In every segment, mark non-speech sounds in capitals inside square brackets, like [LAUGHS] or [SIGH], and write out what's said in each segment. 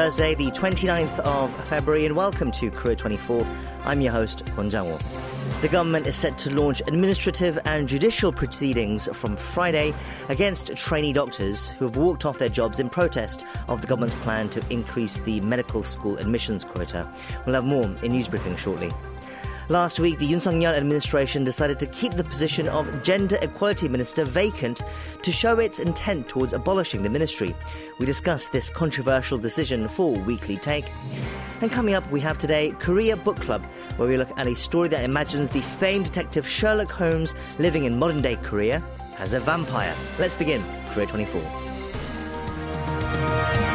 Thursday, the 29th of February, and welcome to Korea 24. I'm your host, Kwon Jang-wo. The government is set to launch administrative and judicial proceedings from Friday against trainee doctors who have walked off their jobs in protest of the government's plan to increase the medical school admissions quota. We'll have more in news briefing shortly. Last week, the Yoon Suk-yeol administration decided to keep the position of Gender Equality Minister vacant to show its intent towards abolishing the ministry. We discuss this controversial decision for Weekly Take. And coming up, we have today Korea Book Club, where we look at a story that imagines the famed detective Sherlock Holmes living in modern day Korea as a vampire. Let's begin Korea 24.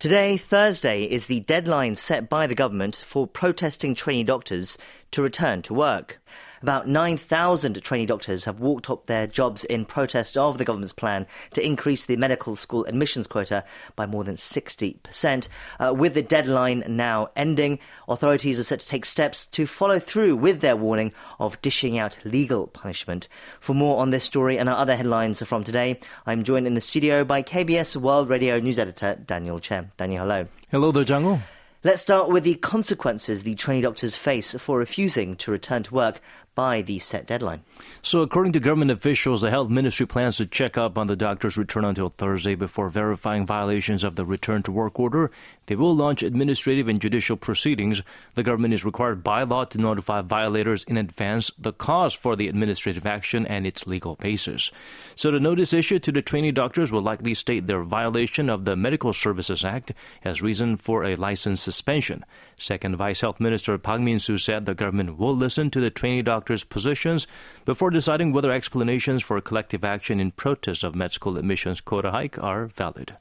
Today, Thursday, is the deadline set by the government for protesting trainee doctors to return to work. About 9,000 trainee doctors have walked up their jobs in protest of the government's plan to increase the medical school admissions quota by more than 60%. Uh, with the deadline now ending, authorities are set to take steps to follow through with their warning of dishing out legal punishment. For more on this story and our other headlines from today, I'm joined in the studio by KBS World Radio News Editor Daniel Chen. Daniel, hello. Hello there, Jungle. Let's start with the consequences the trainee doctors face for refusing to return to work by the set deadline. So, according to government officials, the health ministry plans to check up on the doctor's return until Thursday before verifying violations of the return to work order. They will launch administrative and judicial proceedings. The government is required by law to notify violators in advance the cause for the administrative action and its legal basis. So, the notice issued to the trainee doctors will likely state their violation of the Medical Services Act as reason for a license suspension. Second Vice Health Minister Park Min-soo said the government will listen to the trainee doctors' positions before deciding whether explanations for collective action in protest of med school admissions quota hike are valid.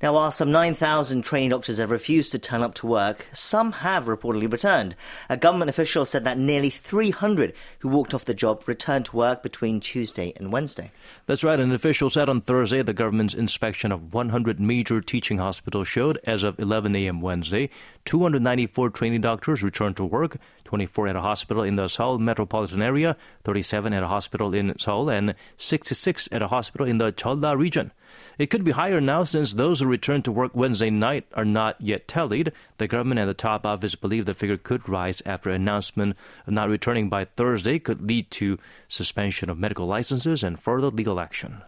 Now, while some 9,000 trainee doctors have refused to turn up to work, some have reportedly returned. A government official said that nearly 300 who walked off the job returned to work between Tuesday and Wednesday. That's right. An official said on Thursday the government's inspection of 100 major teaching hospitals showed, as of 11 a.m. Wednesday, 294 trainee doctors returned to work, 24 at a hospital in the Seoul metropolitan area, 37 at a hospital in Seoul, and 66 at a hospital in the Jeolla region. It could be higher now since those who returned to work Wednesday night are not yet tallied. The government and the top office believe the figure could rise after announcement of not returning by Thursday could lead to suspension of medical licenses and further legal action.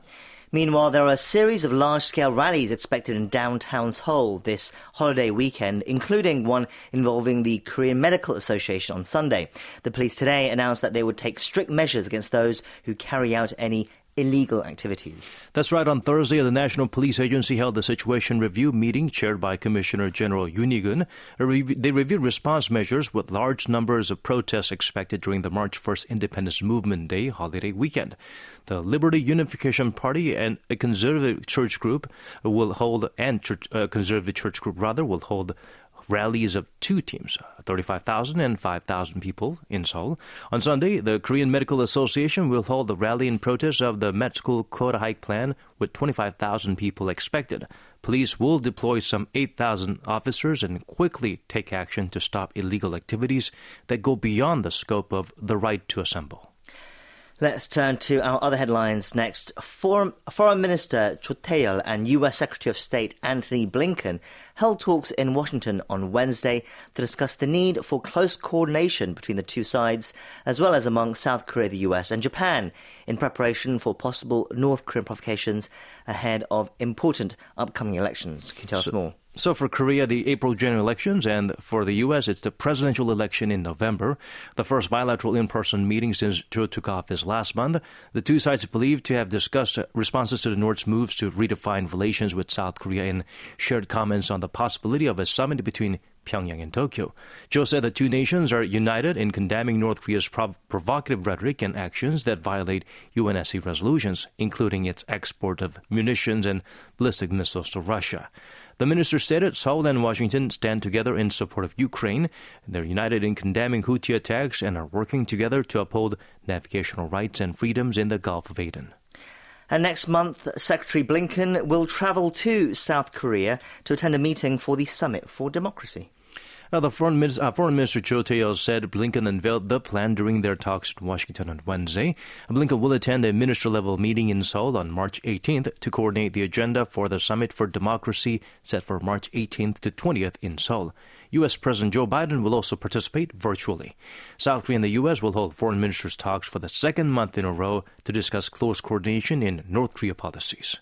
Meanwhile, there are a series of large scale rallies expected in downtown Seoul this holiday weekend, including one involving the Korean Medical Association on Sunday. The police today announced that they would take strict measures against those who carry out any illegal activities. That's right. On Thursday, the National Police Agency held the situation review meeting chaired by Commissioner General Hee-gun. They reviewed response measures with large numbers of protests expected during the March 1st Independence Movement Day holiday weekend. The Liberty Unification Party and a conservative church group will hold and church, uh, conservative church group rather will hold rallies of two teams, 35,000 and 5,000 people in Seoul. On Sunday, the Korean Medical Association will hold the rally in protest of the med school quota hike plan with 25,000 people expected. Police will deploy some 8,000 officers and quickly take action to stop illegal activities that go beyond the scope of the right to assemble. Let's turn to our other headlines next. Foreign, Foreign Minister Cho Tae-yul and U.S. Secretary of State Anthony Blinken held talks in Washington on Wednesday to discuss the need for close coordination between the two sides, as well as among South Korea, the U.S., and Japan, in preparation for possible North Korean provocations ahead of important upcoming elections. Can you tell so, us more? So, for Korea, the April general elections, and for the U.S., it's the presidential election in November, the first bilateral in person meeting since Cho took office last month. The two sides believed to have discussed responses to the North's moves to redefine relations with South Korea and shared comments on the possibility of a summit between Pyongyang and Tokyo. Cho said the two nations are united in condemning North Korea's prov- provocative rhetoric and actions that violate UNSC resolutions, including its export of munitions and ballistic missiles to Russia. The minister stated Seoul and Washington stand together in support of Ukraine. They're united in condemning Houthi attacks and are working together to uphold navigational rights and freedoms in the Gulf of Aden. And next month, Secretary Blinken will travel to South Korea to attend a meeting for the Summit for Democracy. The foreign, minister, uh, foreign minister Cho Tae-yul said Blinken unveiled the plan during their talks at Washington on Wednesday. Blinken will attend a minister-level meeting in Seoul on March 18th to coordinate the agenda for the Summit for Democracy set for March 18th to 20th in Seoul. U.S. President Joe Biden will also participate virtually. South Korea and the U.S. will hold foreign ministers' talks for the second month in a row to discuss close coordination in North Korea policies.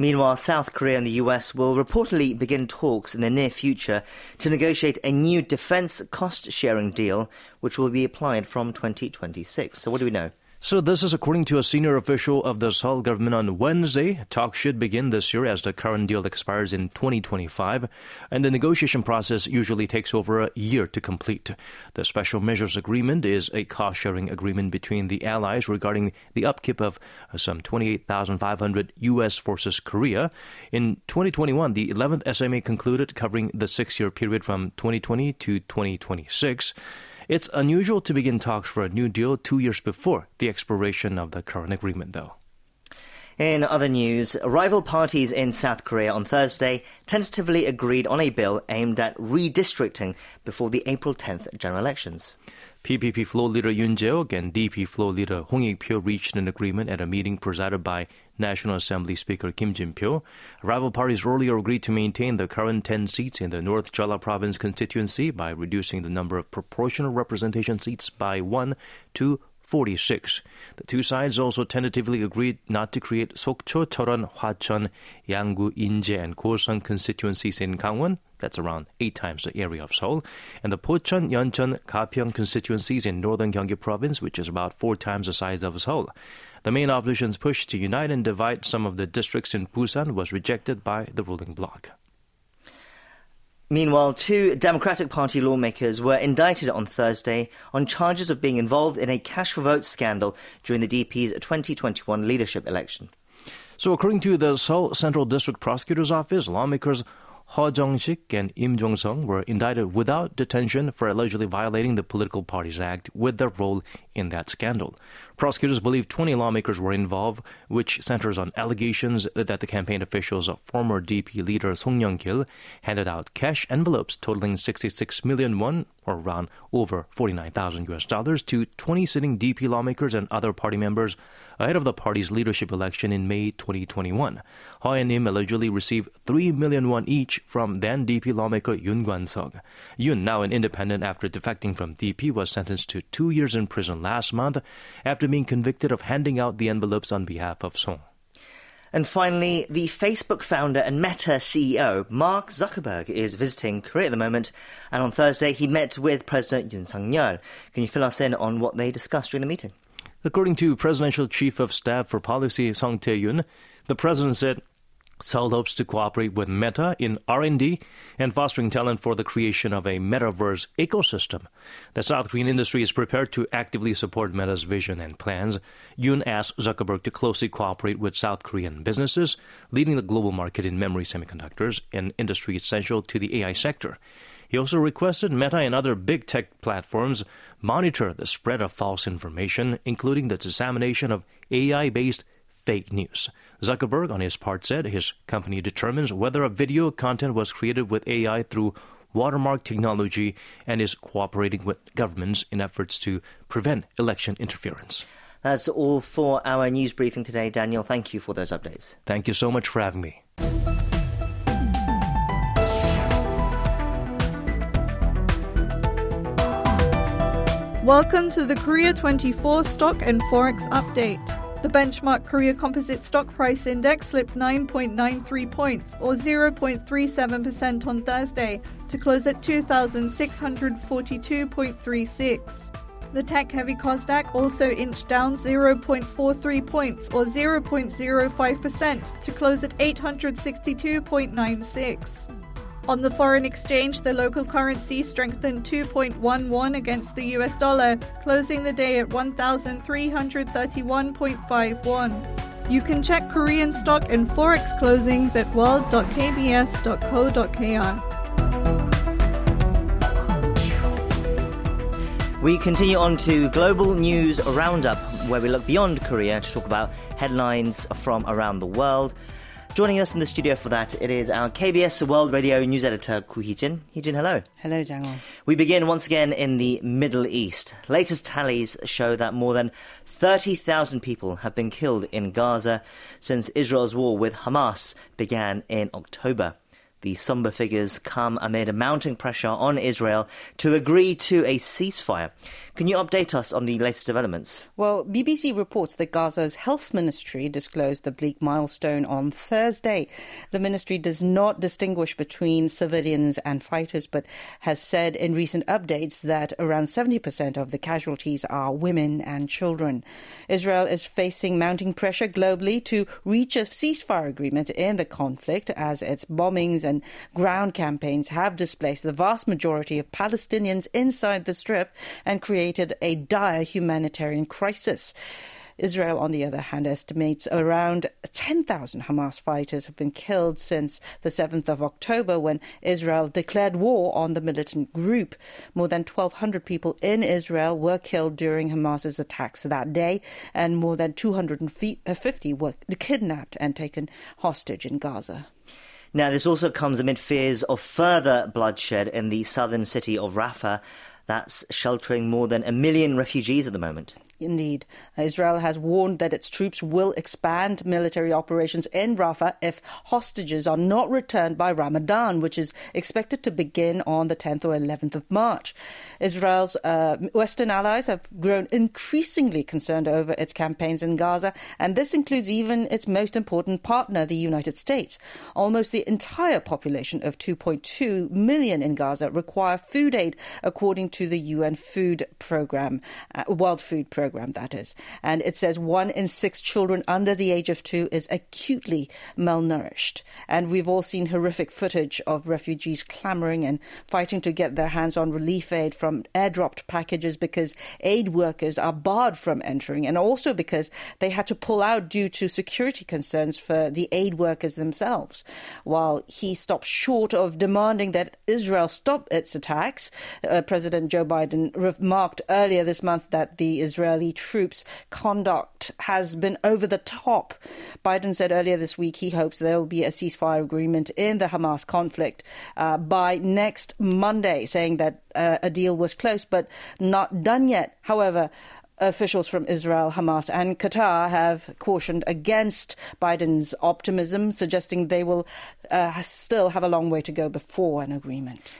Meanwhile, South Korea and the US will reportedly begin talks in the near future to negotiate a new defense cost sharing deal, which will be applied from 2026. So, what do we know? So this is according to a senior official of the Seoul government on Wednesday. Talks should begin this year as the current deal expires in 2025, and the negotiation process usually takes over a year to complete. The special measures agreement is a cost-sharing agreement between the allies regarding the upkeep of some 28,500 U.S. forces Korea. In 2021, the 11th SMA concluded covering the six-year period from 2020 to 2026. It's unusual to begin talks for a new deal two years before the expiration of the current agreement, though. In other news, rival parties in South Korea on Thursday tentatively agreed on a bill aimed at redistricting before the April 10th general elections. PPP floor leader Yoon Jae-ok and DP floor leader Hong Ik-pyo reached an agreement at a meeting presided by National Assembly Speaker Kim Jin-pyo. Rival parties earlier agreed to maintain the current 10 seats in the North Jeolla Province constituency by reducing the number of proportional representation seats by 1 to 46. The two sides also tentatively agreed not to create Sokcho, Cheorwon, Hwacheon, Yanggu, Inje, and Goseong constituencies in Gangwon. That's around eight times the area of Seoul. And the Pocheon, Yeoncheon, Gapyeong constituencies in northern Gyeonggi province, which is about four times the size of Seoul. The main opposition's push to unite and divide some of the districts in Busan was rejected by the ruling bloc. Meanwhile, two Democratic Party lawmakers were indicted on Thursday on charges of being involved in a cash for votes scandal during the DP's 2021 leadership election. So, according to the Seoul Central District Prosecutor's Office, lawmakers Ho Jong-sik and Im Jong-sung were indicted without detention for allegedly violating the Political Parties Act with their role in that scandal. Prosecutors believe 20 lawmakers were involved, which centers on allegations that the campaign officials of former DP leader Song Young-kil handed out cash envelopes totaling 66 million won, or around over 49,000 US dollars, to 20 sitting DP lawmakers and other party members ahead of the party's leadership election in May 2021. Ho and Im allegedly received 3 million won each from then DP lawmaker Yoon Kwan-seok. Yun, now an independent after defecting from DP, was sentenced to two years in prison last month after being convicted of handing out the envelopes on behalf of Song. And finally, the Facebook founder and Meta CEO, Mark Zuckerberg, is visiting Korea at the moment. And on Thursday, he met with President Yoon Suk Yeol. Can you fill us in on what they discussed during the meeting? According to Presidential Chief of Staff for Policy Song Tae-yoon, the president said Seoul hopes to cooperate with Meta in R&D and fostering talent for the creation of a metaverse ecosystem. The South Korean industry is prepared to actively support Meta's vision and plans. Yoon asked Zuckerberg to closely cooperate with South Korean businesses, leading the global market in memory semiconductors, an industry essential to the AI sector. He also requested Meta and other big tech platforms monitor the spread of false information, including the dissemination of AI based fake news. Zuckerberg, on his part, said his company determines whether a video content was created with AI through watermark technology and is cooperating with governments in efforts to prevent election interference. That's all for our news briefing today, Daniel. Thank you for those updates. Thank you so much for having me. Welcome to the Korea 24 Stock and Forex Update. The benchmark Korea Composite Stock Price Index slipped 9.93 points, or 0.37% on Thursday, to close at 2,642.36. The tech heavy Kosdaq also inched down 0.43 points, or 0.05%, to close at 862.96. On the foreign exchange, the local currency strengthened 2.11 against the US dollar, closing the day at 1,331.51. You can check Korean stock and forex closings at world.kbs.co.kr. We continue on to Global News Roundup, where we look beyond Korea to talk about headlines from around the world. Joining us in the studio for that, it is our KBS World Radio news editor, Koo Hee-jin. Hee-jin, hello. Hello, Jang We begin once again in the Middle East. Latest tallies show that more than 30,000 people have been killed in Gaza since Israel's war with Hamas began in October. The somber figures come amid mounting pressure on Israel to agree to a ceasefire. Can you update us on the latest developments? Well, BBC reports that Gaza's health ministry disclosed the bleak milestone on Thursday. The ministry does not distinguish between civilians and fighters, but has said in recent updates that around 70% of the casualties are women and children. Israel is facing mounting pressure globally to reach a ceasefire agreement in the conflict as its bombings and ground campaigns have displaced the vast majority of Palestinians inside the strip and created created a dire humanitarian crisis. Israel, on the other hand, estimates around 10,000 Hamas fighters have been killed since the 7th of October when Israel declared war on the militant group. More than 1,200 people in Israel were killed during Hamas's attacks that day, and more than 250 were kidnapped and taken hostage in Gaza. Now, this also comes amid fears of further bloodshed in the southern city of Rafah that's sheltering more than a million refugees at the moment. Indeed. Israel has warned that its troops will expand military operations in Rafah if hostages are not returned by Ramadan, which is expected to begin on the 10th or 11th of March. Israel's uh, Western allies have grown increasingly concerned over its campaigns in Gaza, and this includes even its most important partner, the United States. Almost the entire population of 2.2 million in Gaza require food aid, according to the UN Food Program, uh, World Food Program program, that is. And it says one in six children under the age of two is acutely malnourished. And we've all seen horrific footage of refugees clamoring and fighting to get their hands on relief aid from airdropped packages because aid workers are barred from entering, and also because they had to pull out due to security concerns for the aid workers themselves. While he stopped short of demanding that Israel stop its attacks, uh, President Joe Biden remarked earlier this month that the Israeli Israeli troops' conduct has been over the top. Biden said earlier this week he hopes there will be a ceasefire agreement in the Hamas conflict uh, by next Monday, saying that uh, a deal was close but not done yet. However, Officials from Israel, Hamas, and Qatar have cautioned against Biden's optimism, suggesting they will uh, still have a long way to go before an agreement.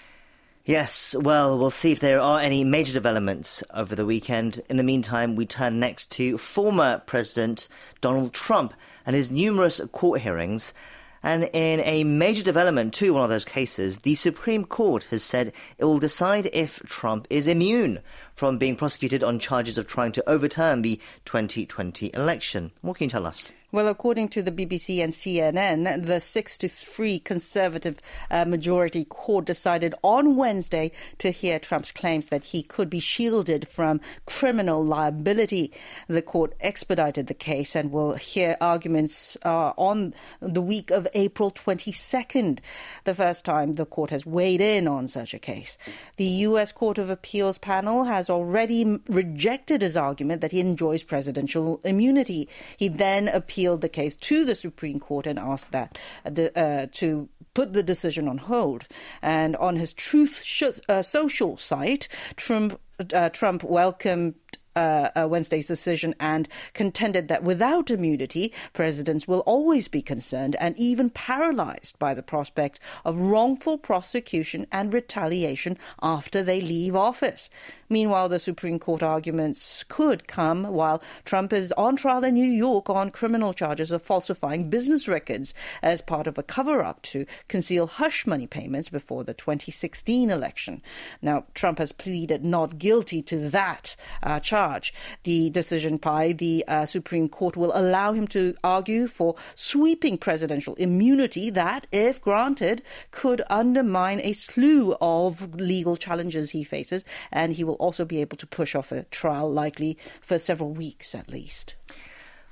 Yes, well, we'll see if there are any major developments over the weekend. In the meantime, we turn next to former President Donald Trump and his numerous court hearings. And in a major development to one of those cases, the Supreme Court has said it will decide if Trump is immune from being prosecuted on charges of trying to overturn the 2020 election. What can you tell us? Well, according to the BBC and CNN, the 6 to 3 Conservative uh, majority court decided on Wednesday to hear Trump's claims that he could be shielded from criminal liability. The court expedited the case and will hear arguments uh, on the week of April 22nd, the first time the court has weighed in on such a case. The U.S. Court of Appeals panel has already rejected his argument that he enjoys presidential immunity. He then appealed appealed the case to the Supreme Court and asked that uh, to put the decision on hold. And on his Truth sh- uh, Social site, Trump, uh, Trump welcomed uh, Wednesday's decision and contended that without immunity, presidents will always be concerned and even paralyzed by the prospect of wrongful prosecution and retaliation after they leave office. Meanwhile, the Supreme Court arguments could come while Trump is on trial in New York on criminal charges of falsifying business records as part of a cover up to conceal hush money payments before the 2016 election. Now, Trump has pleaded not guilty to that uh, charge. The decision by the uh, Supreme Court will allow him to argue for sweeping presidential immunity that, if granted, could undermine a slew of legal challenges he faces, and he will also be able to push off a trial, likely for several weeks at least.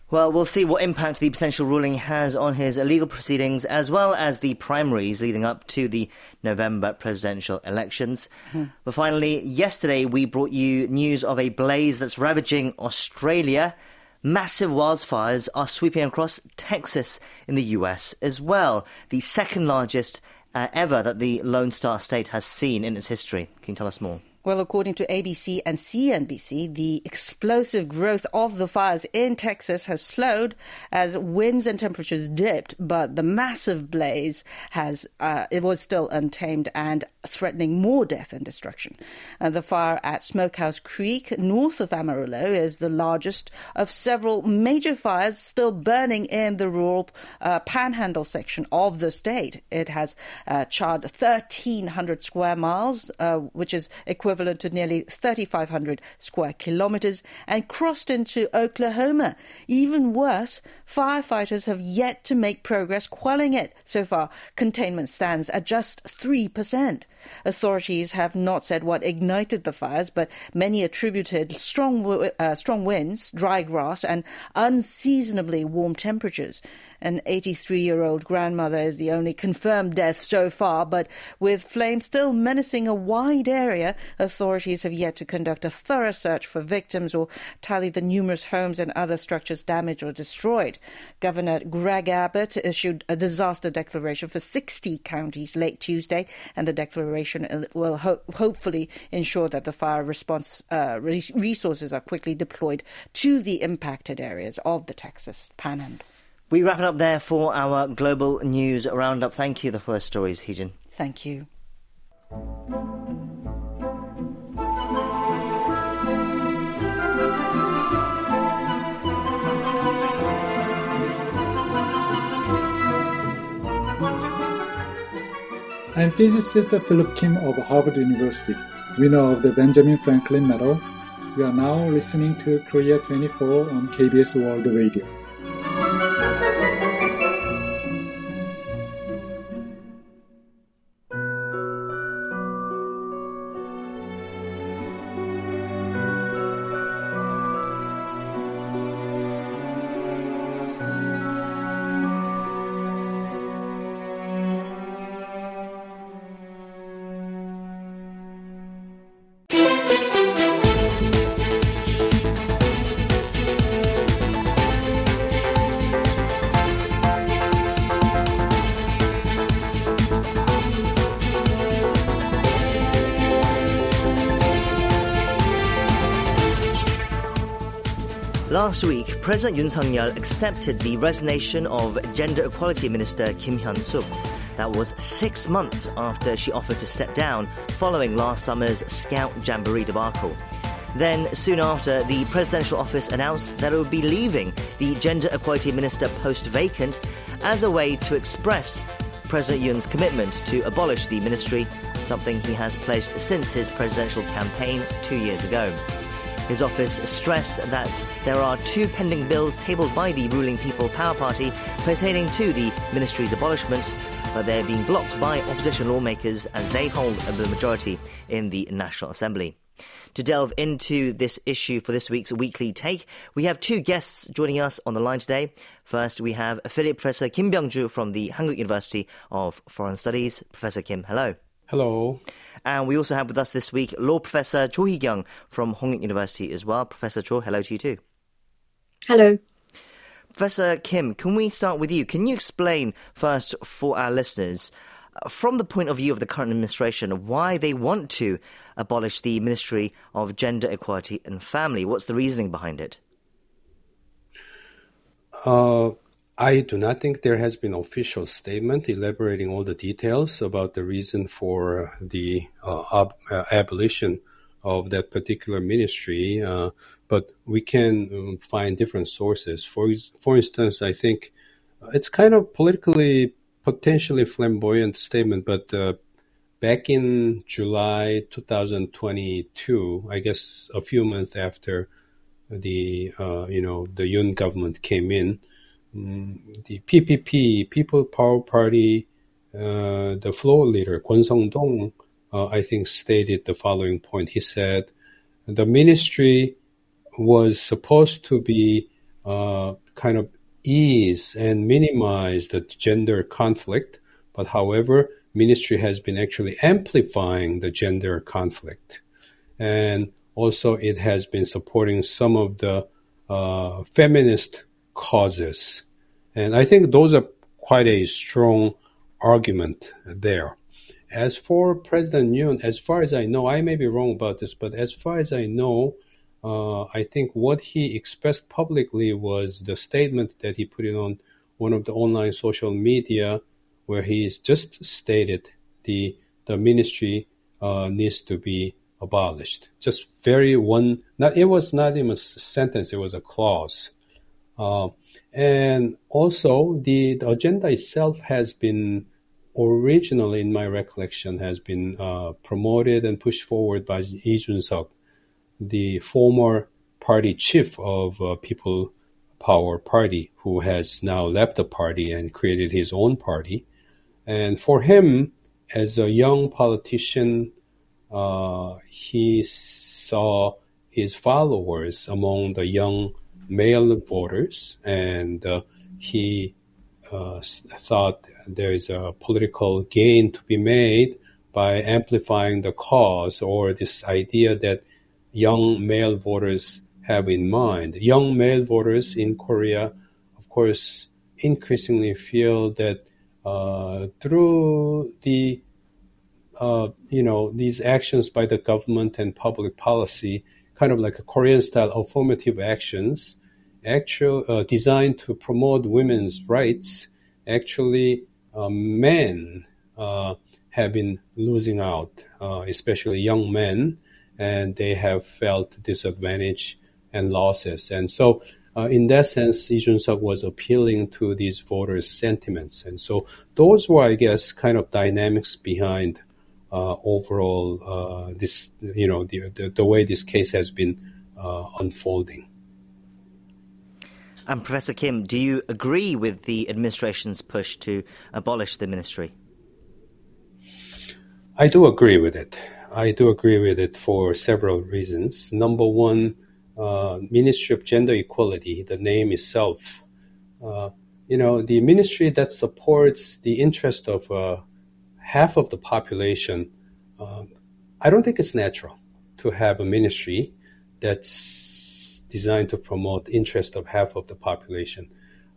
Well, we'll see what impact the potential ruling has on his legal proceedings as well as the primaries leading up to the November presidential elections. Mm. But finally, yesterday we brought you news of a blaze that's ravaging Australia. Massive wildfires are sweeping across Texas in the US as well, the second largest uh, ever that the Lone Star State has seen in its history. Can you tell us more? Well, according to ABC and CNBC, the explosive growth of the fires in Texas has slowed as winds and temperatures dipped, but the massive blaze has uh, it was still untamed and threatening more death and destruction. Uh, the fire at Smokehouse Creek, north of Amarillo, is the largest of several major fires still burning in the rural uh, Panhandle section of the state. It has uh, charred 1,300 square miles, uh, which is equivalent equivalent to nearly 3,500 square kilometers, and crossed into Oklahoma. Even worse, firefighters have yet to make progress quelling it. So far, containment stands at just 3%. Authorities have not said what ignited the fires, but many attributed strong, uh, strong winds, dry grass, and unseasonably warm temperatures. An 83 year old grandmother is the only confirmed death so far, but with flames still menacing a wide area, authorities have yet to conduct a thorough search for victims or tally the numerous homes and other structures damaged or destroyed. Governor Greg Abbott issued a disaster declaration for 60 counties late Tuesday, and the declaration will ho- hopefully ensure that the fire response uh, resources are quickly deployed to the impacted areas of the Texas Panhandle. We wrap it up there for our global news roundup. Thank you, the first stories, Heejin. Thank you. I'm physicist Philip Kim of Harvard University, winner of the Benjamin Franklin Medal. We are now listening to Korea 24 on KBS World Radio. Last week, President Yoon Suk-yeol accepted the resignation of Gender Equality Minister Kim Hyun-suk. That was six months after she offered to step down following last summer's Scout Jamboree debacle. Then, soon after, the presidential office announced that it would be leaving the Gender Equality Minister post vacant as a way to express President Yoon's commitment to abolish the ministry, something he has pledged since his presidential campaign two years ago. His office stressed that there are two pending bills tabled by the ruling People Power Party pertaining to the ministry's abolishment, but they're being blocked by opposition lawmakers as they hold the majority in the National Assembly. To delve into this issue for this week's weekly take, we have two guests joining us on the line today. First, we have affiliate Professor Kim Byung-ju from the Hankuk University of Foreign Studies. Professor Kim, hello. Hello. And we also have with us this week law professor Cho Hee-kyung from Hongik University as well. Professor Cho, hello to you too. Hello. Professor Kim, can we start with you? Can you explain first for our listeners, uh, from the point of view of the current administration, why they want to abolish the Ministry of Gender Equality and Family? What's the reasoning behind it? Uh, I do not think there has been official statement elaborating all the details about the reason for the uh, ab- uh, abolition of that particular ministry, uh, but we can um, find different sources. For for instance, I think it's kind of politically potentially flamboyant statement, but uh, back in July 2022, I guess a few months after the uh, you know the Yoon government came in the PPP, People Power Party, uh, the floor leader, Kwon Song-dong, uh, I think stated the following point. He said, the ministry was supposed to be uh, kind of ease and minimize the gender conflict, but however, ministry has been actually amplifying the gender conflict. And also it has been supporting some of the uh, feminist causes. And I think those are quite a strong argument there. As for President Yoon, as far as I know, I may be wrong about this, but as far as I know, uh, I think what he expressed publicly was the statement that he put it on one of the online social media, where he just stated the the ministry uh, needs to be abolished. Just very one. Not it was not even a sentence; it was a clause. Uh, and also, the, the agenda itself has been originally, in my recollection, has been uh, promoted and pushed forward by Lee Jun-suk, the former party chief of uh, People Power Party, who has now left the party and created his own party. And for him, as a young politician, uh, he saw his followers among the young male voters, and uh, he uh, thought there is a political gain to be made by amplifying the cause or this idea that young male voters have in mind. Young male voters in Korea, of course, increasingly feel that uh, through the uh, you know these actions by the government and public policy, kind of like a Korean style affirmative actions, actual uh, designed to promote women's rights, actually uh, men uh, have been losing out, uh, especially young men, and they have felt disadvantage and losses. And so, uh, in that sense, Lee Jun-suk was appealing to these voters' sentiments. And so, those were, I guess, kind of dynamics behind overall uh, this you know the, the, the way this case has been uh, unfolding. And Professor Kim, do you agree with the administration's push to abolish the ministry? I do agree with it. I do agree with it for several reasons. Number one, uh, Ministry of Gender Equality, the name itself, uh, you know, the ministry that supports the interest of uh, half of the population, um, I don't think it's natural to have a ministry that's designed to promote interest of half of the population,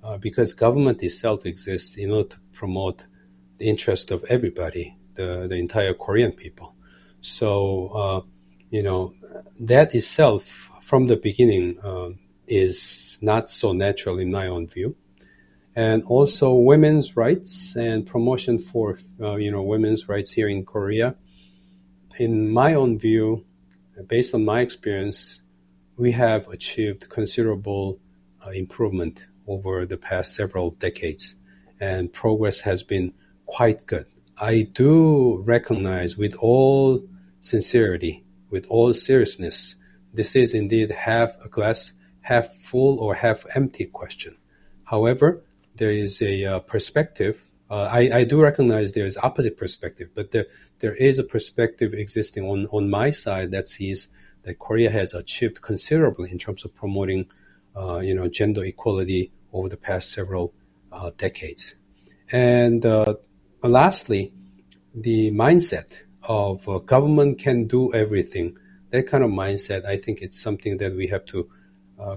uh, because government itself exists in order to promote the interest of everybody, the, the entire Korean people. So, uh, you know, that itself from the beginning uh, is not so natural in my own view and also women's rights and promotion for uh, you know women's rights here in Korea. In my own view, based on my experience, we have achieved considerable uh, improvement over the past several decades, and progress has been quite good. I do recognize with all sincerity, with all seriousness, this is indeed half a glass half full or half empty question. However, there is a uh, perspective. Uh, I, I, do recognize there is opposite perspective, but there, there is a perspective existing on, on my side that sees that Korea has achieved considerably in terms of promoting, uh, you know, gender equality over the past several uh, decades. And uh, lastly, the mindset of uh, government can do everything. That kind of mindset, I think, it's something that we have to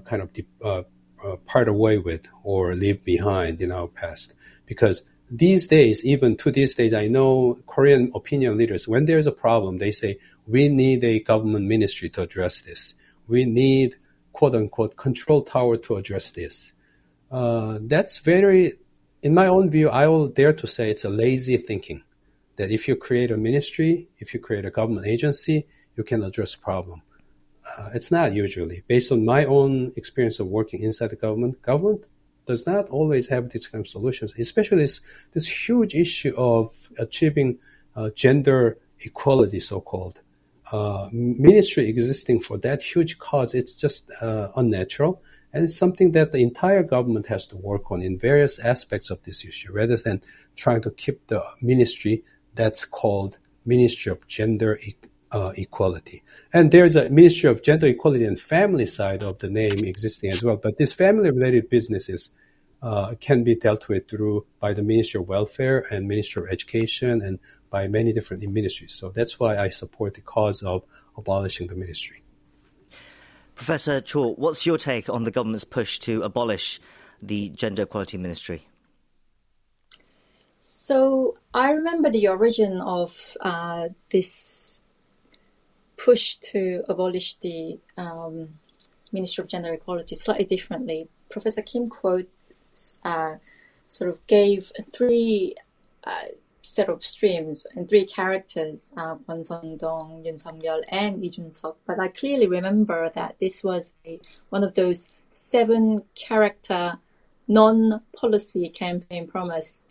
kind of de- uh, part away with or leave behind in our past. Because these days, even to these days, I know Korean opinion leaders, when there's a problem, they say, we need a government ministry to address this. We need, quote unquote, control tower to address this. Uh, that's very, in my own view, I will dare to say it's a lazy thinking. That if you create a ministry, if you create a government agency, you can address problem. Uh, it's not usually. Based on my own experience of working inside the government, government does not always have these kind of solutions, especially this, this huge issue of achieving uh, gender equality, so called. Uh, ministry existing for that huge cause, it's just uh, unnatural. And it's something that the entire government has to work on in various aspects of this issue, rather than trying to keep the ministry that's called Ministry of Gender e- uh, equality. And there's a Ministry of Gender Equality and Family side of the name existing as well. But these family-related businesses uh, can be dealt with through by the Ministry of Welfare and Ministry of Education and by many different ministries. So that's why I support the cause of abolishing the ministry. Professor Cho, what's your take on the government's push to abolish the Gender Equality Ministry? So I remember the origin of uh, this push to abolish the um, Ministry of Gender Equality slightly differently. Professor Kim quote uh, sort of gave three uh, set of streams and three characters, uh, Kwon Sung-dong, Yoon Sung-yeol, and Lee Jun-seok. But I clearly remember that this was a, one of those seven character non-policy campaign promise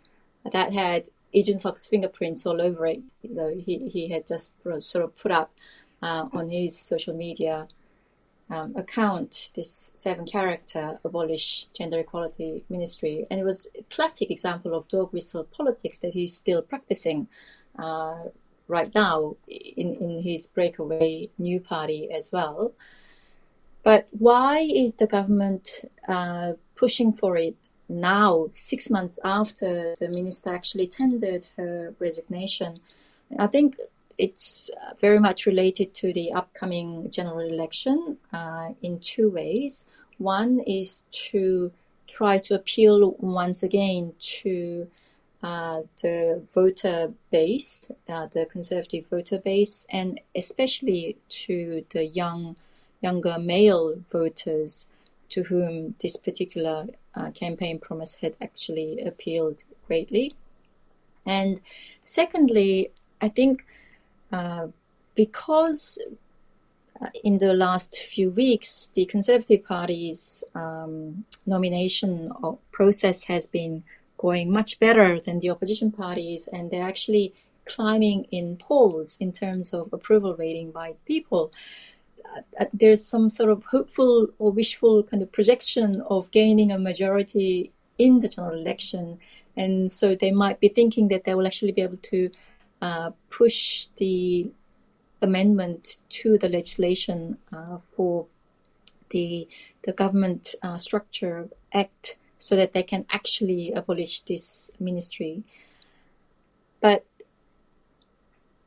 that had Lee Jun-seok's fingerprints all over it. You know, he, he had just sort of put up uh, on his social media um, account this seven character abolish gender equality ministry. And it was a classic example of dog whistle politics that he's still practicing uh, right now in, in his breakaway new party as well. But why is the government uh, pushing for it now six months after the minister actually tendered her resignation? I think it's uh, very much related to the upcoming general election uh, in two ways. One is to try to appeal once again to uh, the voter base, uh, the conservative voter base, and especially to the young, younger male voters to whom this particular uh, campaign promise had actually appealed greatly. And secondly, I think because uh, in the last few weeks, the Conservative Party's um, nomination process has been going much better than the opposition parties, and they're actually climbing in polls in terms of approval rating by people. Uh, there's some sort of hopeful or wishful kind of projection of gaining a majority in the general election, and so they might be thinking that they will actually be able to uh, push the amendment to the legislation uh, for the the government uh, structure act so that they can actually abolish this ministry. But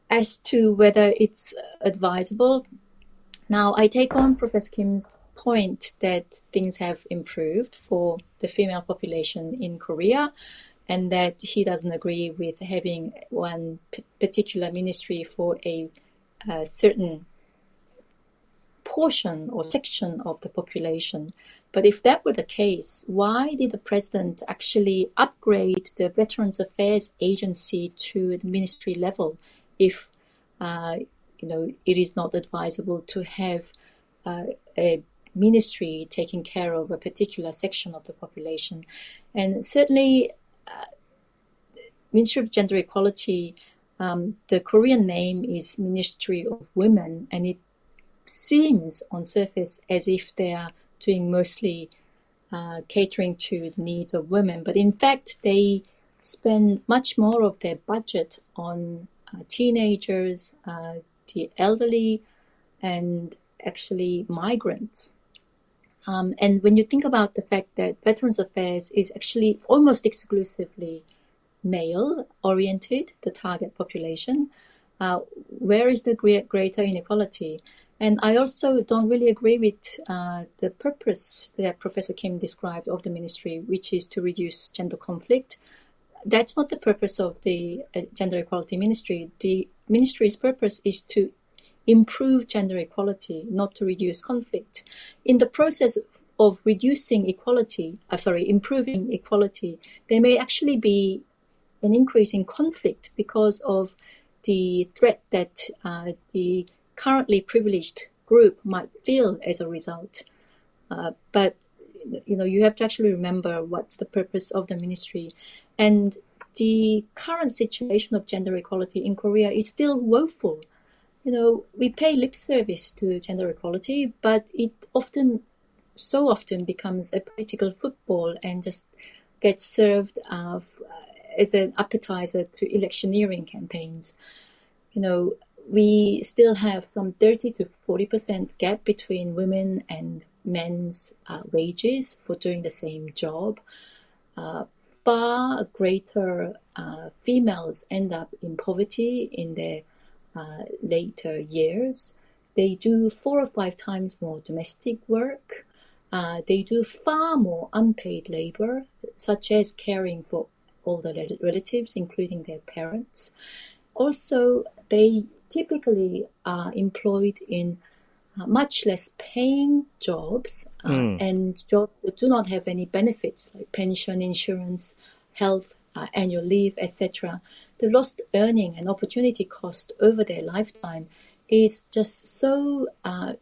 as to whether it's advisable, now I take on Professor Kim's point that things have improved for the female population in Korea and that he doesn't agree with having one particular ministry for a, a, certain portion or section of the population. But if that were the case, why did the president actually upgrade the Veterans Affairs Agency to the ministry level if uh, you know it is not advisable to have uh, a ministry taking care of a particular section of the population? And certainly Ministry of Gender Equality, um, the Korean name is Ministry of Women, and it seems on surface as if they are doing mostly uh, catering to the needs of women, but in fact they spend much more of their budget on uh, teenagers, uh, the elderly, and actually migrants. Um, and when you think about the fact that Veterans Affairs is actually almost exclusively male oriented, the target population, uh, where is the greater inequality? And I also don't really agree with uh, the purpose that Professor Kim described of the ministry, which is to reduce gender conflict. That's not the purpose of the uh, gender equality ministry. The ministry's purpose is to improve gender equality, not to reduce conflict. In the process of reducing equality, uh, sorry, improving equality, there may actually be an increase in conflict because of the threat that uh, the currently privileged group might feel as a result. Uh, but you know, you have to actually remember what's the purpose of the ministry, and the current situation of gender equality in Korea is still woeful you know, we pay lip service to gender equality, but it often, so often becomes a political football and just gets served uh, as an appetizer to electioneering campaigns. You know, we still have some 30 to 40% gap between women and men's uh, wages for doing the same job. Uh, far greater uh, females end up in poverty in their uh, later years. they do four or five times more domestic work. Uh, they do far more unpaid labor, such as caring for older relatives, including their parents. Also, they typically are employed in uh, much less paying jobs uh, mm. and jobs that do not have any benefits like pension, insurance, health, uh, annual leave, etc. The lost earning and opportunity cost over their lifetime is just so uh,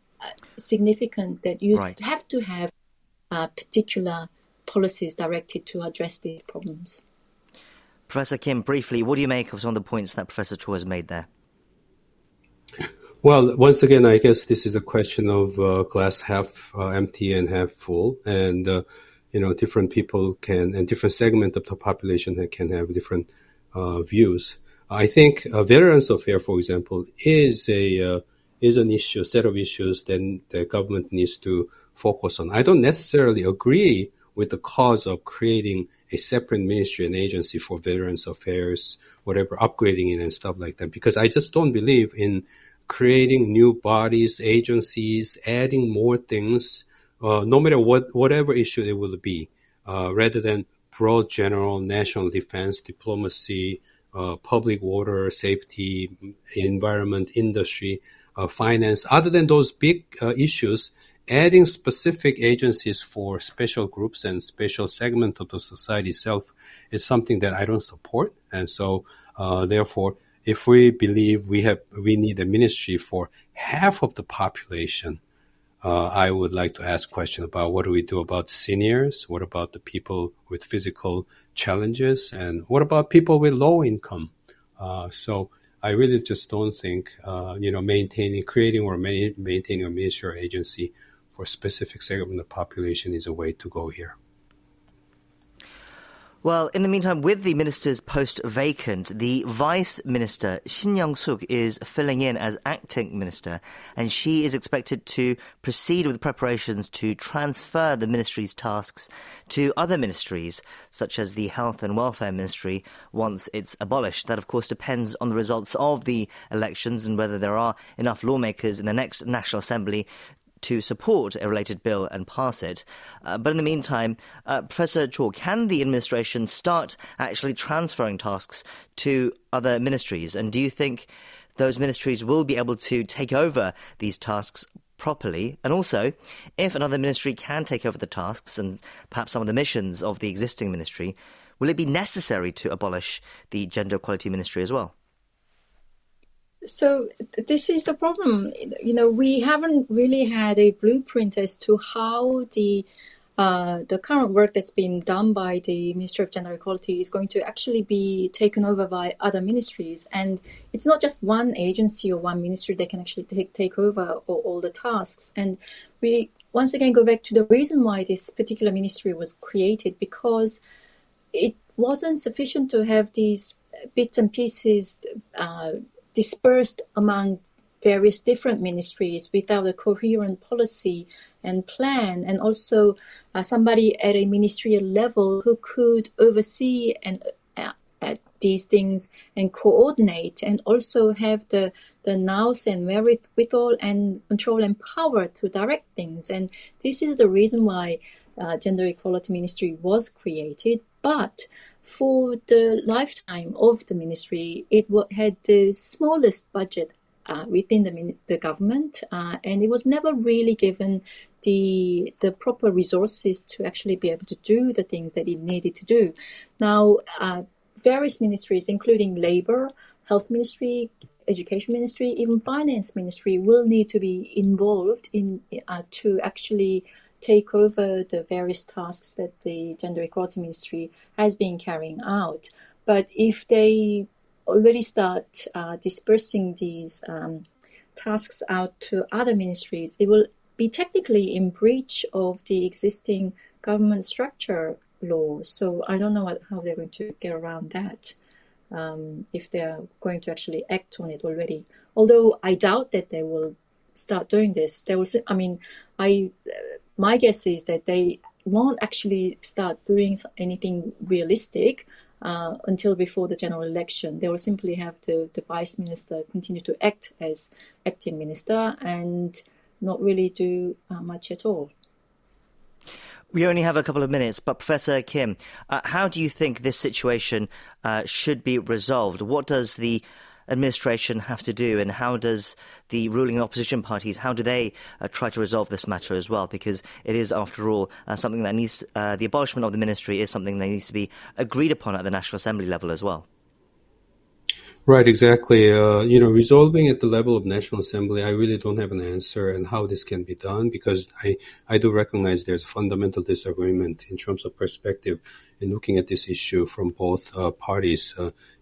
significant that you right. have to have uh, particular policies directed to address these problems. Professor Kim, briefly, what do you make of some of the points that Professor Cho has made there? Well, once again, I guess this is a question of uh, glass half uh, empty and half full, and uh, you know, different people can and different segment of the population can have different uh, views. I think uh, veterans affair, for example, is a uh, is an issue, set of issues that the government needs to focus on. I don't necessarily agree with the cause of creating a separate ministry and agency for veterans affairs, whatever, upgrading it and stuff like that, because I just don't believe in creating new bodies, agencies, adding more things, uh, no matter what, whatever issue it will be, uh, rather than broad general national defense, diplomacy, uh, public water safety, environment, industry, uh, finance. Other than those big uh, issues, adding specific agencies for special groups and special segment of the society itself is something that I don't support. And so, uh, therefore, if we believe we have we need a ministry for half of the population, uh, I would like to ask questions about what do we do about seniors? What about the people with physical challenges? And what about people with low income? Uh, so I really just don't think, uh, you know, maintaining, creating or maintaining a ministry or agency for specific segment of the population is a way to go here. Well, in the meantime, with the minister's post vacant, the Vice Minister, Shin Young-suk, is filling in as acting minister, and she is expected to proceed with preparations to transfer the ministry's tasks to other ministries, such as the Health and Welfare Ministry, once it's abolished. That, of course, depends on the results of the elections and whether there are enough lawmakers in the next National Assembly to support a related bill and pass it. Uh, but in the meantime, uh, Professor Cho, can the administration start actually transferring tasks to other ministries? And do you think those ministries will be able to take over these tasks properly? And also, if another ministry can take over the tasks and perhaps some of the missions of the existing ministry, will it be necessary to abolish the Gender Equality Ministry as well? So this is the problem. You know, we haven't really had a blueprint as to how the uh, the current work that's been done by the Ministry of Gender Equality is going to actually be taken over by other ministries. And it's not just one agency or one ministry that can actually take, take over all, all the tasks. And we once again go back to the reason why this particular ministry was created because it wasn't sufficient to have these bits and pieces uh, dispersed among various different ministries without a coherent policy and plan, and also uh, somebody at a ministerial level who could oversee and uh, at these things and coordinate, and also have the the nous and wherewithal and control and power to direct things. And this is the reason why uh, Gender Equality Ministry was created. But for the lifetime of the ministry, it had the smallest budget uh, within the, the government, uh, and it was never really given the the proper resources to actually be able to do the things that it needed to do. Now, uh, various ministries, including labor, health ministry, education ministry, even finance ministry, will need to be involved in uh, to actually take over the various tasks that the Gender Equality Ministry has been carrying out. But if they already start uh, dispersing these um, tasks out to other ministries, it will be technically in breach of the existing government structure law. So I don't know what, how they're going to get around that. Um, if they're going to actually act on it already. Although I doubt that they will start doing this. They will. I mean, I my guess is that they won't actually start doing anything realistic. uh, until before the general election. They will simply have to, the vice minister continue to act as acting minister and not really do uh, much at all. We only have a couple of minutes, but Professor Kim, uh, how do you think this situation uh, should be resolved? What does the administration have to do, and how does the ruling opposition parties how do they uh, try to resolve this matter as well? Because it is, after all, uh, something that needs uh, the abolishment of the ministry is something that needs to be agreed upon at the National Assembly level as well. Right, exactly. Uh, you know, resolving at the level of National Assembly, I really don't have an answer and how this can be done because I, I do recognize there's a fundamental disagreement in terms of perspective in looking at this issue from both uh, parties.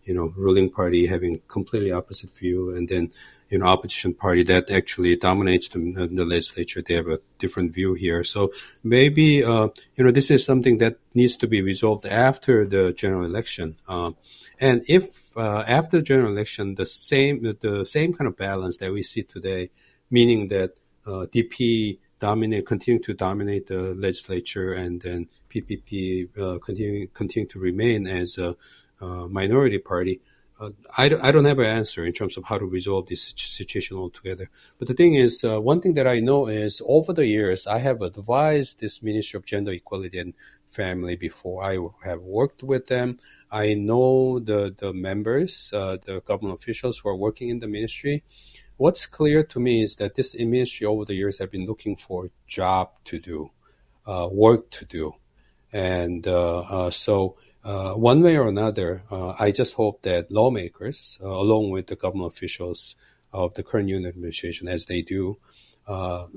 You know, ruling party having completely opposite view, and then you know, opposition party that actually dominates the, the legislature. They have a different view here. So maybe uh, you know, this is something that needs to be resolved after the general election. Uh, and if uh, after the general election, the same the same kind of balance that we see today, meaning that uh, DP dominate continue to dominate the legislature, and then PPP uh, continue continue to remain as a minority party. Uh, I, I don't have an answer in terms of how to resolve this situation altogether. But the thing is, uh, one thing that I know is over the years, I have advised this Ministry of Gender Equality and Family before. I have worked with them. I know the the members, uh, the government officials who are working in the ministry. What's clear to me is that this ministry over the years have been looking for job to do, uh, work to do, and uh, uh so. Uh, one way or another, uh, I just hope that lawmakers, along with the government officials of the current Yoon administration, as they do,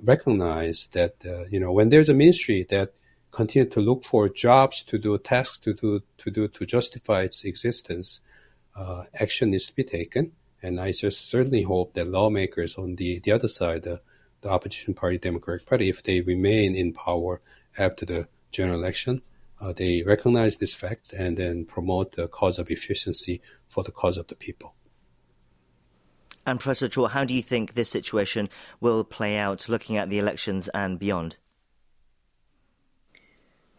recognize that you know when there's a ministry that continue to look for jobs to do, tasks to do, to do to justify its existence, uh, action needs to be taken. And I just certainly hope that lawmakers on the, the other side, the, the opposition party, Democratic Party, if they remain in power after the general election, uh, they recognize this fact and then promote the cause of efficiency for the cause of the people. And Professor Cho, how do you think this situation will play out looking at the elections and beyond?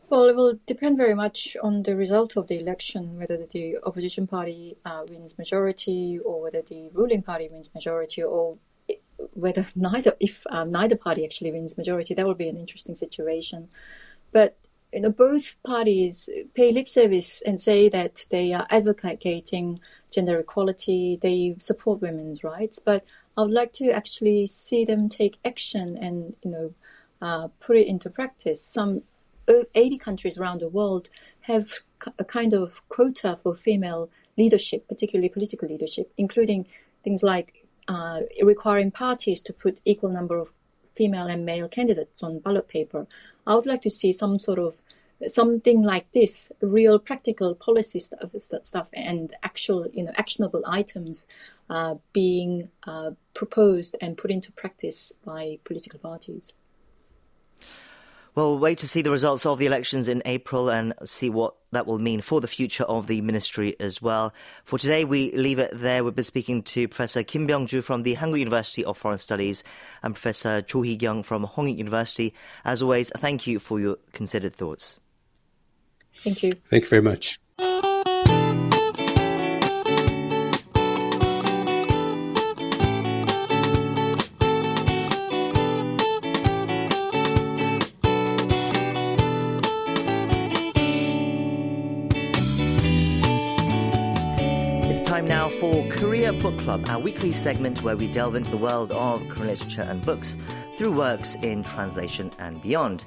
Well, it will depend very much on the result of the election, whether the opposition party uh, wins majority or whether the ruling party wins majority, or whether [LAUGHS] neither, if um, neither party actually wins majority, that will be an interesting situation. But you know, both parties pay lip service and say that they are advocating gender equality, they support women's rights, but I would like to actually see them take action and you know uh, put it into practice. Some 80 countries around the world have a kind of quota for female leadership, particularly political leadership, including things like uh, requiring parties to put equal number of female and male candidates on ballot paper. I would like to see some sort of something like this, real practical policy stuff, stuff and actual, you know, actionable items uh, being uh, proposed and put into practice by political parties. Well, we'll wait to see the results of the elections in April and see what that will mean for the future of the ministry as well. For today, we leave it there. We've been speaking to Professor Kim Byung-ju from the Hankuk University of Foreign Studies and Professor Cho Hee-kyung from Hongik University. As always, thank you for your considered thoughts. Thank you. Thank you very much. It's time now for Korea Book Club, our weekly segment where we delve into the world of Korean literature and books through works in translation and beyond.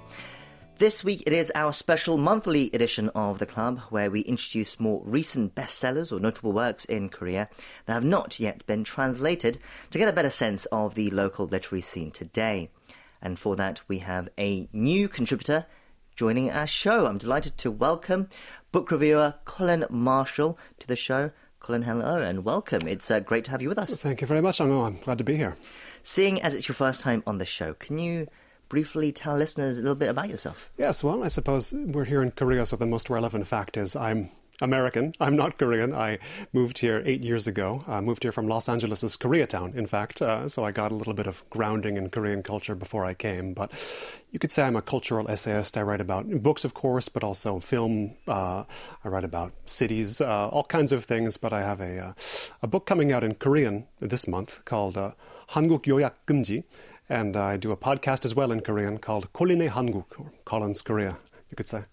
This week it is our special monthly edition of the club where we introduce more recent bestsellers or notable works in Korea that have not yet been translated to get a better sense of the local literary scene today. And for that we have a new contributor joining our show. I'm delighted to welcome book reviewer Colin Marshall to the show. Colin, hello and welcome. It's uh, great to have you with us. Thank you very much. I'm, I'm glad to be here. Seeing as it's your first time on the show, can you briefly tell listeners a little bit about yourself? Yes, well, I suppose we're here in Korea, so the most relevant fact is I'm American. [LAUGHS] I'm not Korean. I moved here eight years ago. I moved here from Los Angeles' Koreatown, in fact. Uh, so I got a little bit of grounding in Korean culture before I came. But you could say I'm a cultural essayist. I write about books, of course, but also film. Uh, I write about cities, uh, all kinds of things. But I have a, uh, a book coming out in Korean this month called uh, Hanguk Yoyak Gumji and I do a podcast as well in Korean called Koline Hanguk, or Colin's Korea, you could say.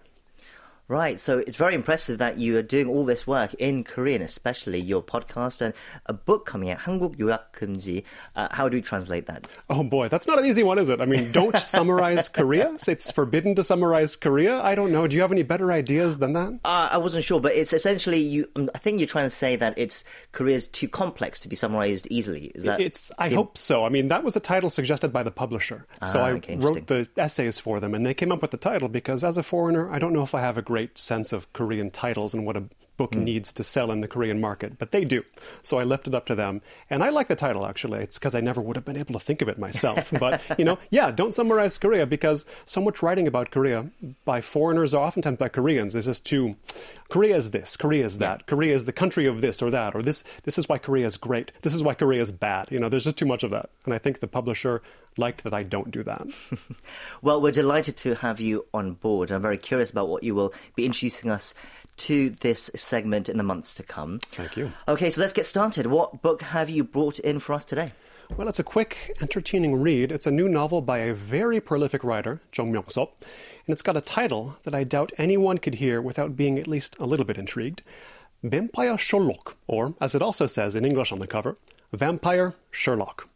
Right, so it's very impressive that you are doing all this work in Korean, especially your podcast and a book coming out, 한국 요약 금지. Uh, how do we translate that? Oh boy, that's not an easy one, is it? I mean, don't summarize [LAUGHS] Korea. It's forbidden to summarize Korea. I don't know. Do you have any better ideas than that? Uh, I wasn't sure, but it's essentially you. um, I think you're trying to say that it's Korea's too complex to be summarized easily. Is that? It's. I hope so. I mean, that was a title suggested by the publisher, so Ah, I okay, wrote the essays for them, and they came up with the title because, as a foreigner, I don't know if I have a great sense of Korean titles and what a book Hmm. needs to sell in the Korean market, but they do. So I left it up to them, and I like the title actually. It's because I never would have been able to think of it myself. [LAUGHS] but you know, yeah, don't summarize Korea because so much writing about Korea by foreigners or oftentimes by Koreans is just too. Korea is this, Korea is that, Korea is the country of this or that, or this. This is why Korea is great. This is why Korea is bad. You know, there's just too much of that, and I think the publisher liked that I don't do that. [LAUGHS] Well, we're delighted to have you on board. I'm very curious about what you will be introducing us to this segment in the months to come. Thank you. Okay, so let's get started. What book have you brought in for us today? Well, it's a quick, entertaining read. It's a new novel by a very prolific writer, Jung Myung-sop, and it's got a title that I doubt anyone could hear without being at least a little bit intrigued. Vampire Sherlock, or as it also says in English on the cover, Vampire Sherlock.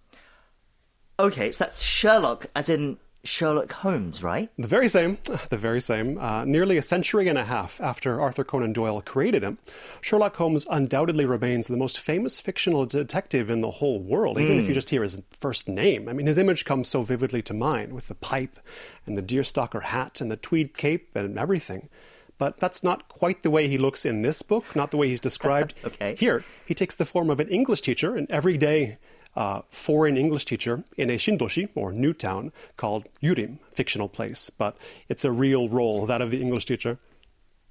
Okay, so that's Sherlock, as in Sherlock Holmes, right? The very same, [LAUGHS] the very same. Uh, nearly a century and a half after Arthur Conan Doyle created him, Sherlock Holmes undoubtedly remains the most famous fictional detective in the whole world, even if you just hear his first name. I mean, his image comes so vividly to mind with the pipe and the deerstalker hat and the tweed cape and everything. But that's not quite the way he looks in this book, not the way he's described. [LAUGHS] Okay. Here, he takes the form of an English teacher, an everyday uh, foreign English teacher in a shindoshi, or new town, called Yurim, fictional place. But it's a real role, that of the English teacher.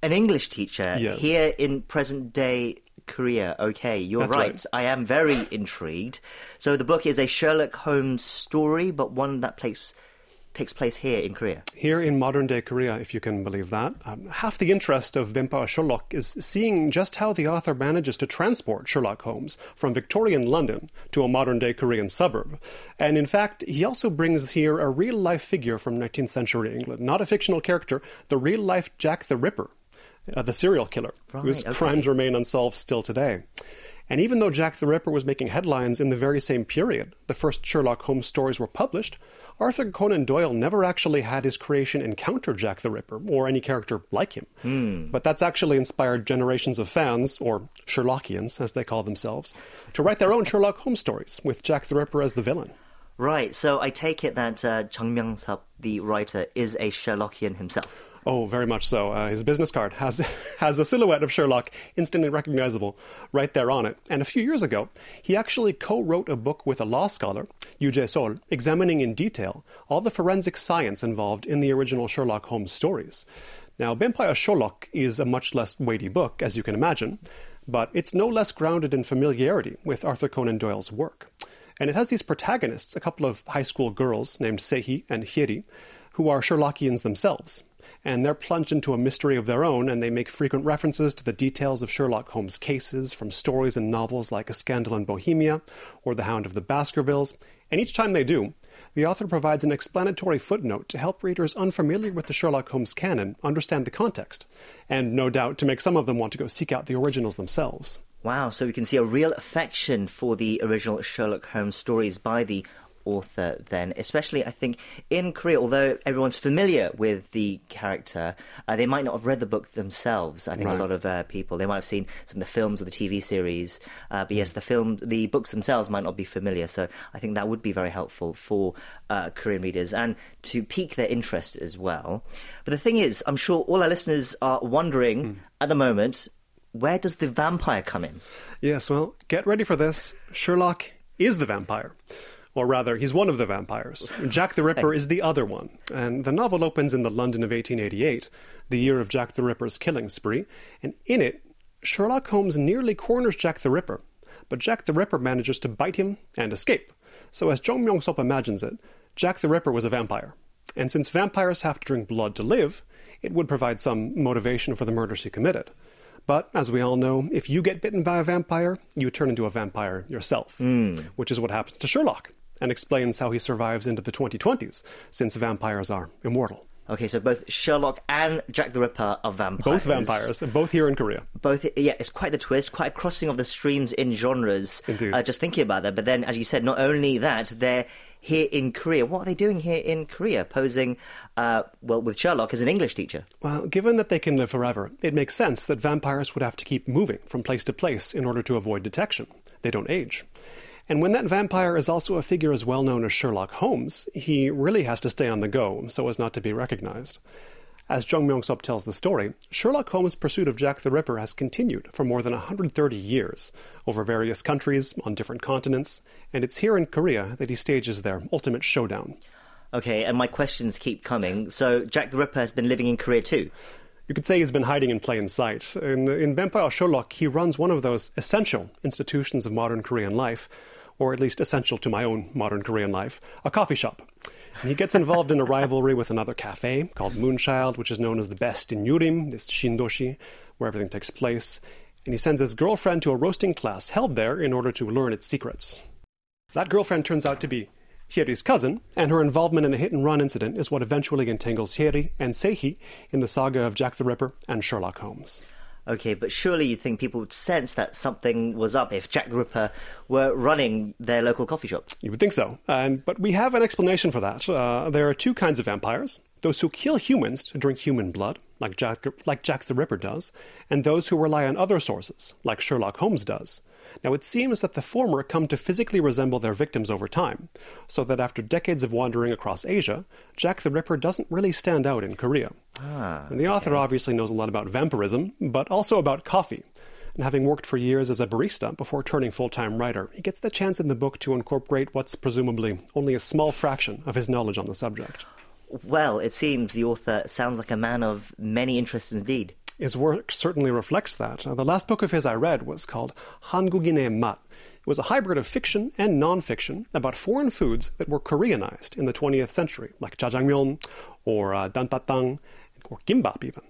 An English teacher Yes. here in present day Korea. Okay, you're right. right. I am very intrigued. So the book is a Sherlock Holmes story, but one that place, takes place here in Korea. Here in modern day Korea, if you can believe that, um, half the interest of Vampire Sherlock is seeing just how the author manages to transport Sherlock Holmes from Victorian London to a modern day Korean suburb. And in fact, he also brings here a real life figure from 19th century England, not a fictional character, the real life Jack the Ripper, uh, the serial killer, whose okay. crimes remain unsolved still today. And even though Jack the Ripper was making headlines in the very same period the first Sherlock Holmes stories were published, Arthur Conan Doyle never actually had his creation encounter Jack the Ripper or any character like him. But that's actually inspired generations of fans, or Sherlockians as they call themselves, to write their own Sherlock Holmes stories with Jack the Ripper as the villain. Right, so I take it that uh, Chung Myung-sub, the writer, is a Sherlockian himself. Oh, very much so. Uh, his business card has [LAUGHS] has a silhouette of Sherlock, instantly recognizable, right there on it. And a few years ago, he actually co-wrote a book with a law scholar, Yu Jae-sol, examining in detail all the forensic science involved in the original Sherlock Holmes stories. Now, Vampire Sherlock is a much less weighty book, as you can imagine, but it's no less grounded in familiarity with Arthur Conan Doyle's work. And it has these protagonists, a couple of high school girls named Sehi and Hyeri, who are Sherlockians themselves. And they're plunged into a mystery of their own, and they make frequent references to the details of Sherlock Holmes' cases from stories and novels like A Scandal in Bohemia or The Hound of the Baskervilles. And each time they do, the author provides an explanatory footnote to help readers unfamiliar with the Sherlock Holmes canon understand the context, and no doubt to make some of them want to go seek out the originals themselves. Wow, so we can see a real affection for the original Sherlock Holmes stories by the author then, especially I think in Korea, although everyone's familiar with the character, uh, they might not have read the book themselves. I think Right. a lot of uh, people, they might have seen some of the films or the TV series, uh, but yes, the film, the books themselves might not be familiar, so I think that would be very helpful for uh, Korean readers and to pique their interest as well. But the thing is, I'm sure all our listeners are wondering at the moment, where does the vampire come in? Yes, well, get ready for this. Sherlock is the vampire. Or rather, he's one of the vampires. Jack the Ripper [LAUGHS] is the other one. And the novel opens in the London of 1888, the year of Jack the Ripper's killing spree. And in it, Sherlock Holmes nearly corners Jack the Ripper, but Jack the Ripper manages to bite him and escape. So, as Jung Myung Sop imagines it, Jack the Ripper was a vampire. And since vampires have to drink blood to live, it would provide some motivation for the murders he committed. But as we all know, if you get bitten by a vampire, you turn into a vampire yourself, Hmm. which is what happens to Sherlock, and explains how he survives into the 2020s, since vampires are immortal. Okay, so both Sherlock and Jack the Ripper are vampires. Both vampires, both here in Korea. Both, yeah, it's quite the twist, quite a crossing of the streams in genres. Indeed. Uh, just thinking about that, but then, as you said, not only that, they're here in Korea. What are they doing here in Korea? Posing, uh, well, with Sherlock as an English teacher. Well, given that they can live forever, it makes sense that vampires would have to keep moving from place to place in order to avoid detection. They don't age. And when that vampire is also a figure as well known as Sherlock Holmes, he really has to stay on the go so as not to be recognized. As Jung Myung Sop tells the story, Sherlock Holmes' pursuit of Jack the Ripper has continued for more than 130 years, over various countries, on different continents, and it's here in Korea that he stages their ultimate showdown. Okay, and my questions keep coming. So, Jack the Ripper has been living in Korea too. You could say he's been hiding in plain sight. In, in Vampire Sherlock, he runs one of those essential institutions of modern Korean life, or at least essential to my own modern Korean life, a coffee shop. And he gets involved in a rivalry with another cafe called Moonchild, which is known as the best in Yurim, this Shindoshi, where everything takes place. And he sends his girlfriend to a roasting class held there in order to learn its secrets. That girlfriend turns out to be Hyeri's cousin, and her involvement in a hit and run incident is what eventually entangles Hyeri and Seihi in the saga of Jack the Ripper and Sherlock Holmes. Okay, but surely you'd think people would sense that something was up if Jack the Ripper were running their local coffee shop. You would think so, and but we have an explanation for that. Uh, there are two kinds of vampires: those who kill humans to drink human blood, like Jack, like Jack the Ripper does, and those who rely on other sources, like Sherlock Holmes does. Now, it seems that the former come to physically resemble their victims over time, so that after decades of wandering across Asia, Jack the Ripper doesn't really stand out in Korea. Ah, and the author obviously knows a lot about vampirism, but also about coffee. And having worked for years as a barista before turning full time writer, he gets the chance in the book to incorporate what's presumably only a small fraction of his knowledge on the subject. Well, it seems the author sounds like a man of many interests indeed. His work certainly reflects that. Uh, the last book of his I read was called Hangugine Mat. It was a hybrid of fiction and non-fiction about foreign foods that were Koreanized in the 20th century, like jjajangmyeon or uh, dantatang or gimbap even.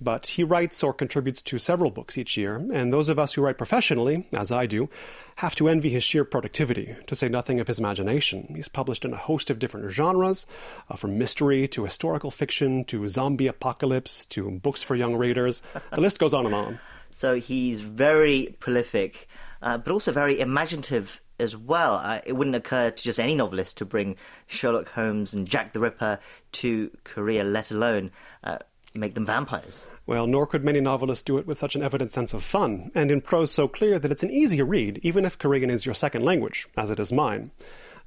But he writes or contributes to several books each year, and those of us who write professionally, as I do, have to envy his sheer productivity, to say nothing of his imagination. He's published in a host of different genres, uh, from mystery to historical fiction to zombie apocalypse to books for young readers. The list goes on and on. [LAUGHS] So he's very prolific, uh, but also very imaginative as well. Uh, it wouldn't occur to just any novelist to bring Sherlock Holmes and Jack the Ripper to Korea, let alone uh, make them vampires. Well, nor could many novelists do it with such an evident sense of fun, and in prose so clear that it's an easy read, even if Korean is your second language, as it is mine.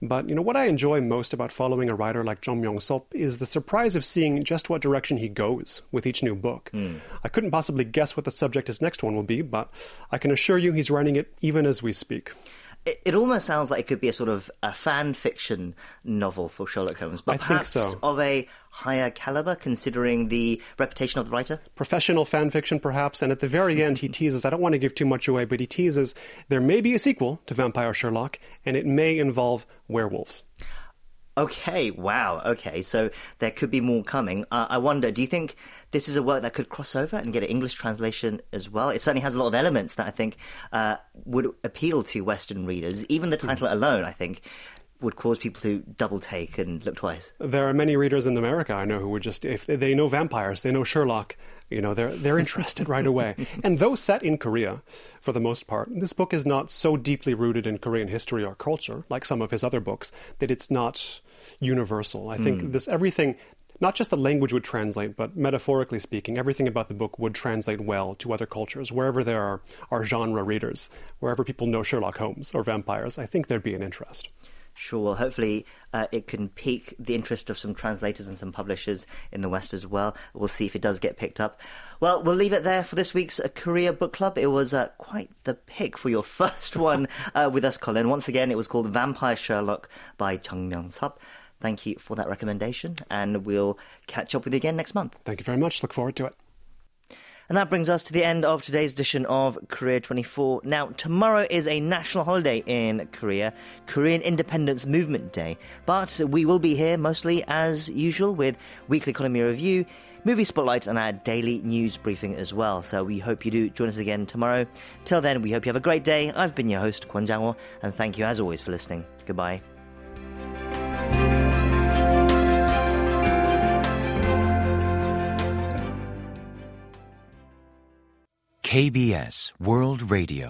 But you know what I enjoy most about following a writer like Jung Myung Sop is the surprise of seeing just what direction he goes with each new book. Hmm. I couldn't possibly guess what the subject his next one will be, but I can assure you he's writing it even as we speak. It, it almost sounds like it could be a sort of a fan fiction novel for Sherlock Holmes, but I perhaps so. of a higher caliber considering the reputation of the writer. Professional fan fiction, perhaps, and at the very end he teases, I don't want to give too much away, but he teases there may be a sequel to Vampire Sherlock, and it may involve werewolves. Okay, wow. Okay, so there could be more coming. Uh, I wonder, do you think this is a work that could cross over and get an English translation as well? It certainly has a lot of elements that I think uh, would appeal to Western readers. Even the title alone, I think, would cause people to double take and look twice. There are many readers in America I know who would just, if they know vampires, they know Sherlock, you know, they're, they're interested right away. [LAUGHS] And though set in Korea, for the most part, this book is not so deeply rooted in Korean history or culture, like some of his other books, that it's not universal. I think hmm. this, everything, not just the language would translate, but metaphorically speaking, everything about the book would translate well to other cultures. Wherever there are, are genre readers, wherever people know Sherlock Holmes or vampires, I think there'd be an interest. Sure. Well, hopefully uh, it can pique the interest of some translators and some publishers in the West as well. We'll see if it does get picked up. Well, we'll leave it there for this week's uh, Korea Book Club. It was uh, quite the pick for your [LAUGHS] first one uh, with us, Colin. Once again, it was called Vampire Sherlock by Chung Myung Sup. Thank you for that recommendation, and we'll catch up with you again next month. Thank you very much. Look forward to it. And that brings us to the end of today's edition of Korea 24. Now, tomorrow is a national holiday in Korea, Korean Independence Movement Day. But we will be here mostly as usual with Weekly Economy Review, Movie Spotlight, and our daily news briefing as well. So we hope you do join us again tomorrow. Till then, we hope you have a great day. I've been your host, Kwon Jang and thank you as always for listening. Goodbye. KBS World Radio.